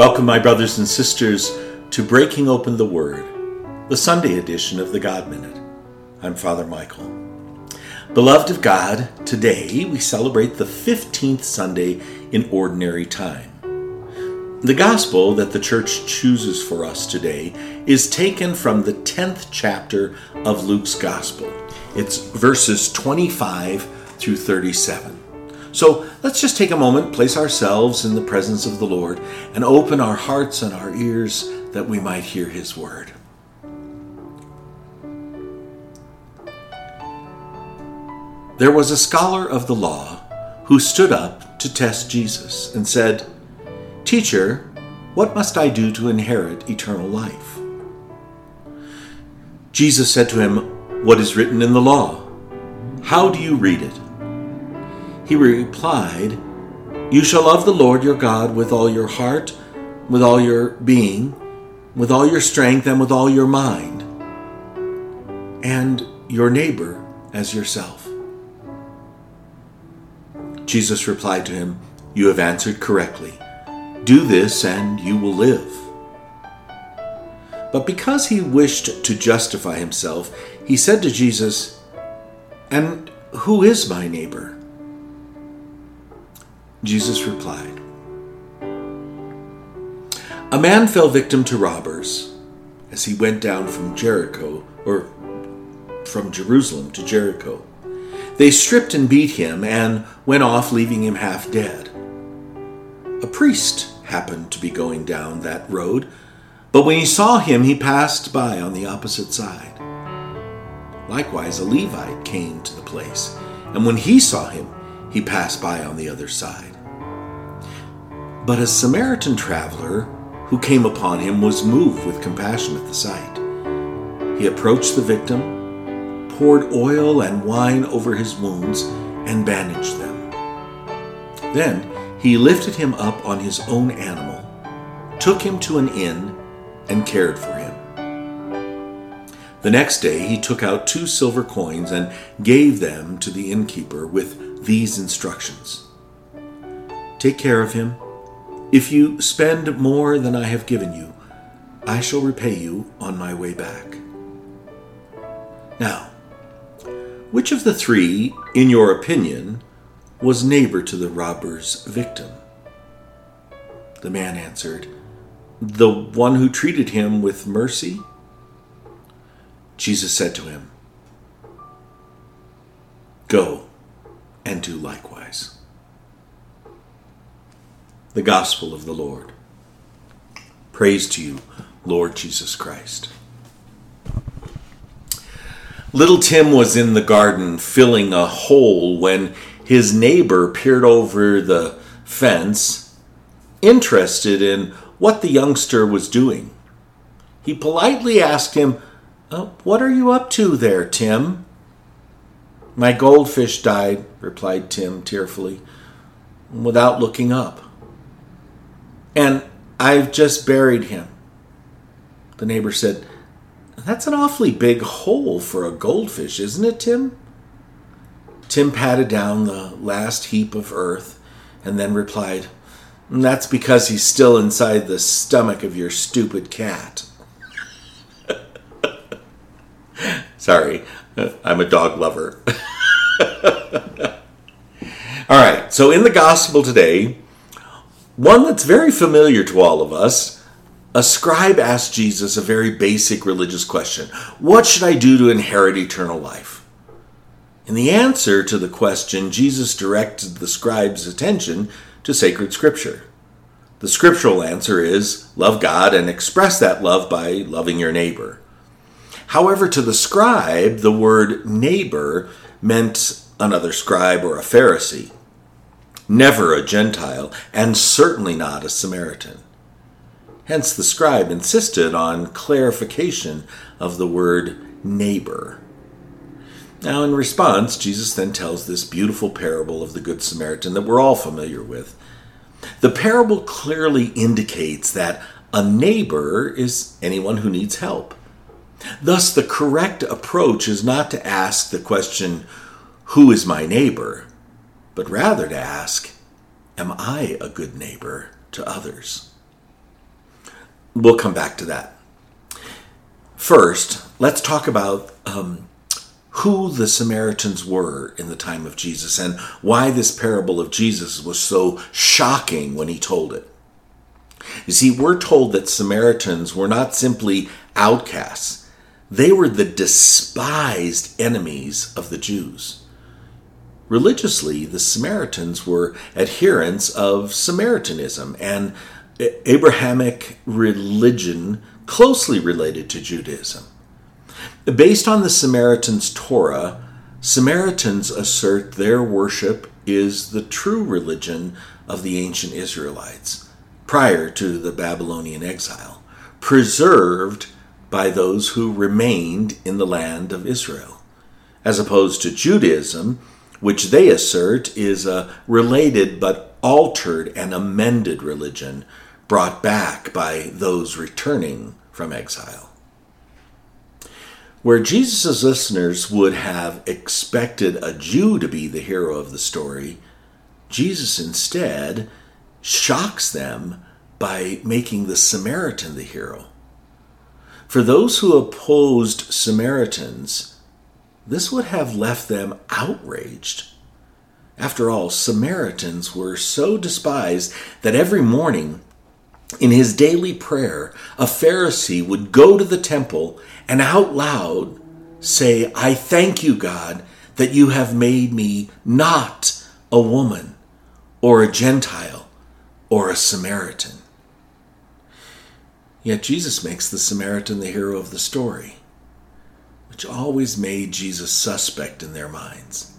Welcome, my brothers and sisters, to Breaking Open the Word, the Sunday edition of the God Minute. I'm Father Michael. Beloved of God, today we celebrate the 15th Sunday in Ordinary Time. The Gospel that the Church chooses for us today is taken from the 10th chapter of Luke's Gospel. It's verses 25 through 37. So let's just take a moment, place ourselves in the presence of the Lord, and open our hearts and our ears that we might hear His word. There was a scholar of the law who stood up to test Jesus and said, Teacher, what must I do to inherit eternal life? Jesus said to him, What is written in the law? How do you read it? He replied, You shall love the Lord your God with all your heart, with all your being, with all your strength, and with all your mind, and your neighbor as yourself. Jesus replied to him, You have answered correctly. Do this, and you will live. But because he wished to justify himself, he said to Jesus, And who is my neighbor? Jesus replied, A man fell victim to robbers as he went down from Jericho, or from Jerusalem to Jericho. They stripped and beat him and went off, leaving him half dead. A priest happened to be going down that road, but when he saw him, he passed by on the opposite side. Likewise, a Levite came to the place, and when he saw him, he passed by on the other side. But a Samaritan traveler who came upon him was moved with compassion at the sight. He approached the victim, poured oil and wine over his wounds, and bandaged them. Then he lifted him up on his own animal, took him to an inn, and cared for him. The next day he took out two silver coins and gave them to the innkeeper with these instructions Take care of him if you spend more than I have given you, I shall repay you on my way back. Now, which of the three, in your opinion, was neighbor to the robber's victim? The man answered, The one who treated him with mercy. Jesus said to him, Go and do likewise the gospel of the Lord. Praise to you, Lord Jesus Christ. Little Tim was in the garden filling a hole when his neighbor peered over the fence, interested in what the youngster was doing. He politely asked him, uh, What are you up to there, Tim? My goldfish died, replied Tim tearfully, without looking up. And I've just buried him. The neighbor said, That's an awfully big hole for a goldfish, isn't it, Tim? Tim patted down the last heap of earth and then replied, That's because he's still inside the stomach of your stupid cat. Sorry, I'm a dog lover. All right, so in the gospel today, one that's very familiar to all of us. A scribe asked Jesus a very basic religious question What should I do to inherit eternal life? In the answer to the question, Jesus directed the scribe's attention to sacred scripture. The scriptural answer is love God and express that love by loving your neighbor. However, to the scribe, the word neighbor meant another scribe or a Pharisee never a Gentile, and certainly not a Samaritan. Hence, the scribe insisted on clarification of the word neighbor. Now, in response, Jesus then tells this beautiful parable of the Good Samaritan that we're all familiar with. The parable clearly indicates that a neighbor is anyone who needs help. Thus, the correct approach is not to ask the question, Who is my neighbor? But rather to ask, Am I a good neighbor to others? we'll come back to that. First, let's talk about um, who the Samaritans were in the time of Jesus and why this parable of Jesus was so shocking when he told it. You see, we're told that Samaritans were not simply outcasts, they were the despised enemies of the Jews. Religiously, the Samaritans were adherents of Samaritanism and Abrahamic religion closely related to Judaism. Based on the Samaritans' Torah, Samaritans assert their worship is the true religion of the ancient Israelites prior to the Babylonian exile, preserved by those who remained in the land of Israel, as opposed to Judaism, which they assert is a related but altered and amended religion brought back by those returning from exile. Where Jesus' listeners would have expected a Jew to be the hero of the story, Jesus instead shocks them by making the Samaritan the hero. For those who opposed Samaritans, this would have left them outraged. After all, Samaritans were so despised that every morning in his daily prayer, a Pharisee would go to the temple and out loud say, I thank you, God, that you have made me not a woman or a Gentile or a Samaritan. Yet Jesus makes the Samaritan the hero of the story, which always made Jesus suspect in their minds.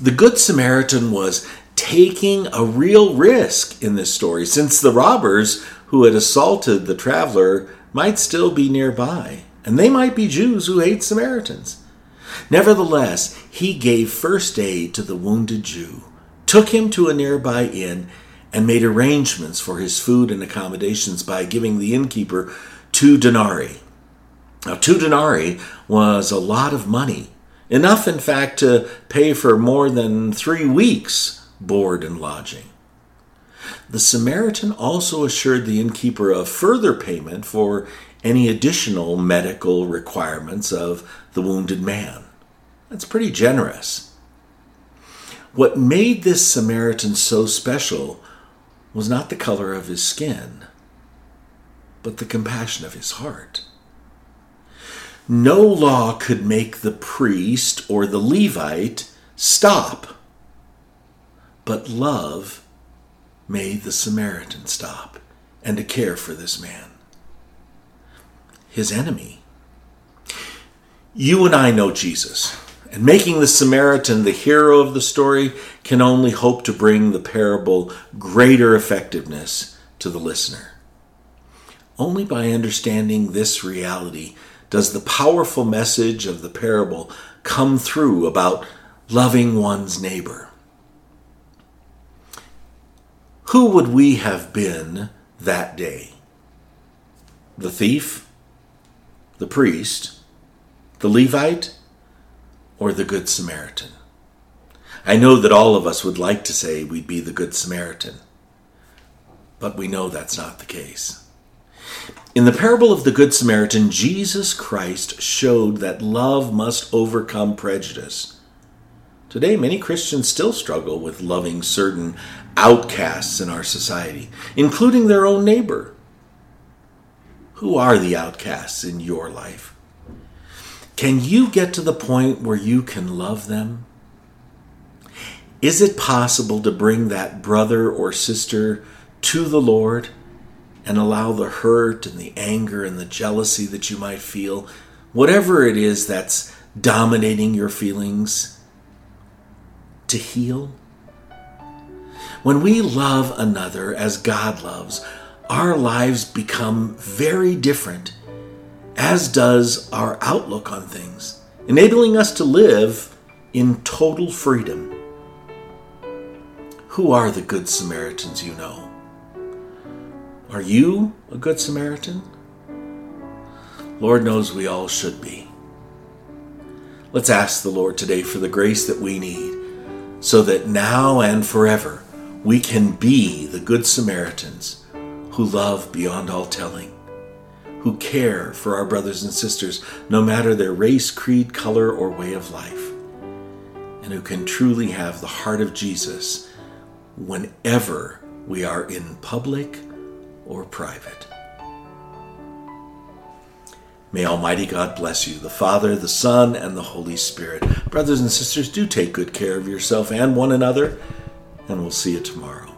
The Good Samaritan was taking a real risk in this story, since the robbers who had assaulted the traveler might still be nearby, and they might be Jews who hate Samaritans. Nevertheless, he gave first aid to the wounded Jew, took him to a nearby inn, and made arrangements for his food and accommodations by giving the innkeeper two denarii. Now, two denarii was a lot of money, enough, in fact, to pay for more than three weeks' board and lodging. The Samaritan also assured the innkeeper of further payment for any additional medical requirements of the wounded man. That's pretty generous. What made this Samaritan so special was not the color of his skin, but the compassion of his heart. No law could make the priest or the Levite stop, but love made the Samaritan stop and to care for this man, his enemy. You and I know Jesus. And making the Samaritan the hero of the story can only hope to bring the parable greater effectiveness to the listener. Only by understanding this reality does the powerful message of the parable come through about loving one's neighbor. Who would we have been that day? The thief? The priest? The Levite? or the Good Samaritan. I know that all of us would like to say we'd be the Good Samaritan, but we know that's not the case. In the parable of the Good Samaritan, Jesus Christ showed that love must overcome prejudice. Today, many Christians still struggle with loving certain outcasts in our society, including their own neighbor. Who are the outcasts in your life? Can you get to the point where you can love them? Is it possible to bring that brother or sister to the Lord and allow the hurt and the anger and the jealousy that you might feel, whatever it is that's dominating your feelings, to heal? When we love another as God loves, our lives become very different as does our outlook on things, enabling us to live in total freedom. Who are the Good Samaritans you know? Are you a Good Samaritan? Lord knows we all should be. Let's ask the Lord today for the grace that we need so that now and forever we can be the Good Samaritans who love beyond all telling who care for our brothers and sisters, no matter their race, creed, color, or way of life, and who can truly have the heart of Jesus whenever we are in public or private. May Almighty God bless you, the Father, the Son, and the Holy Spirit. Brothers and sisters, do take good care of yourself and one another, and we'll see you tomorrow.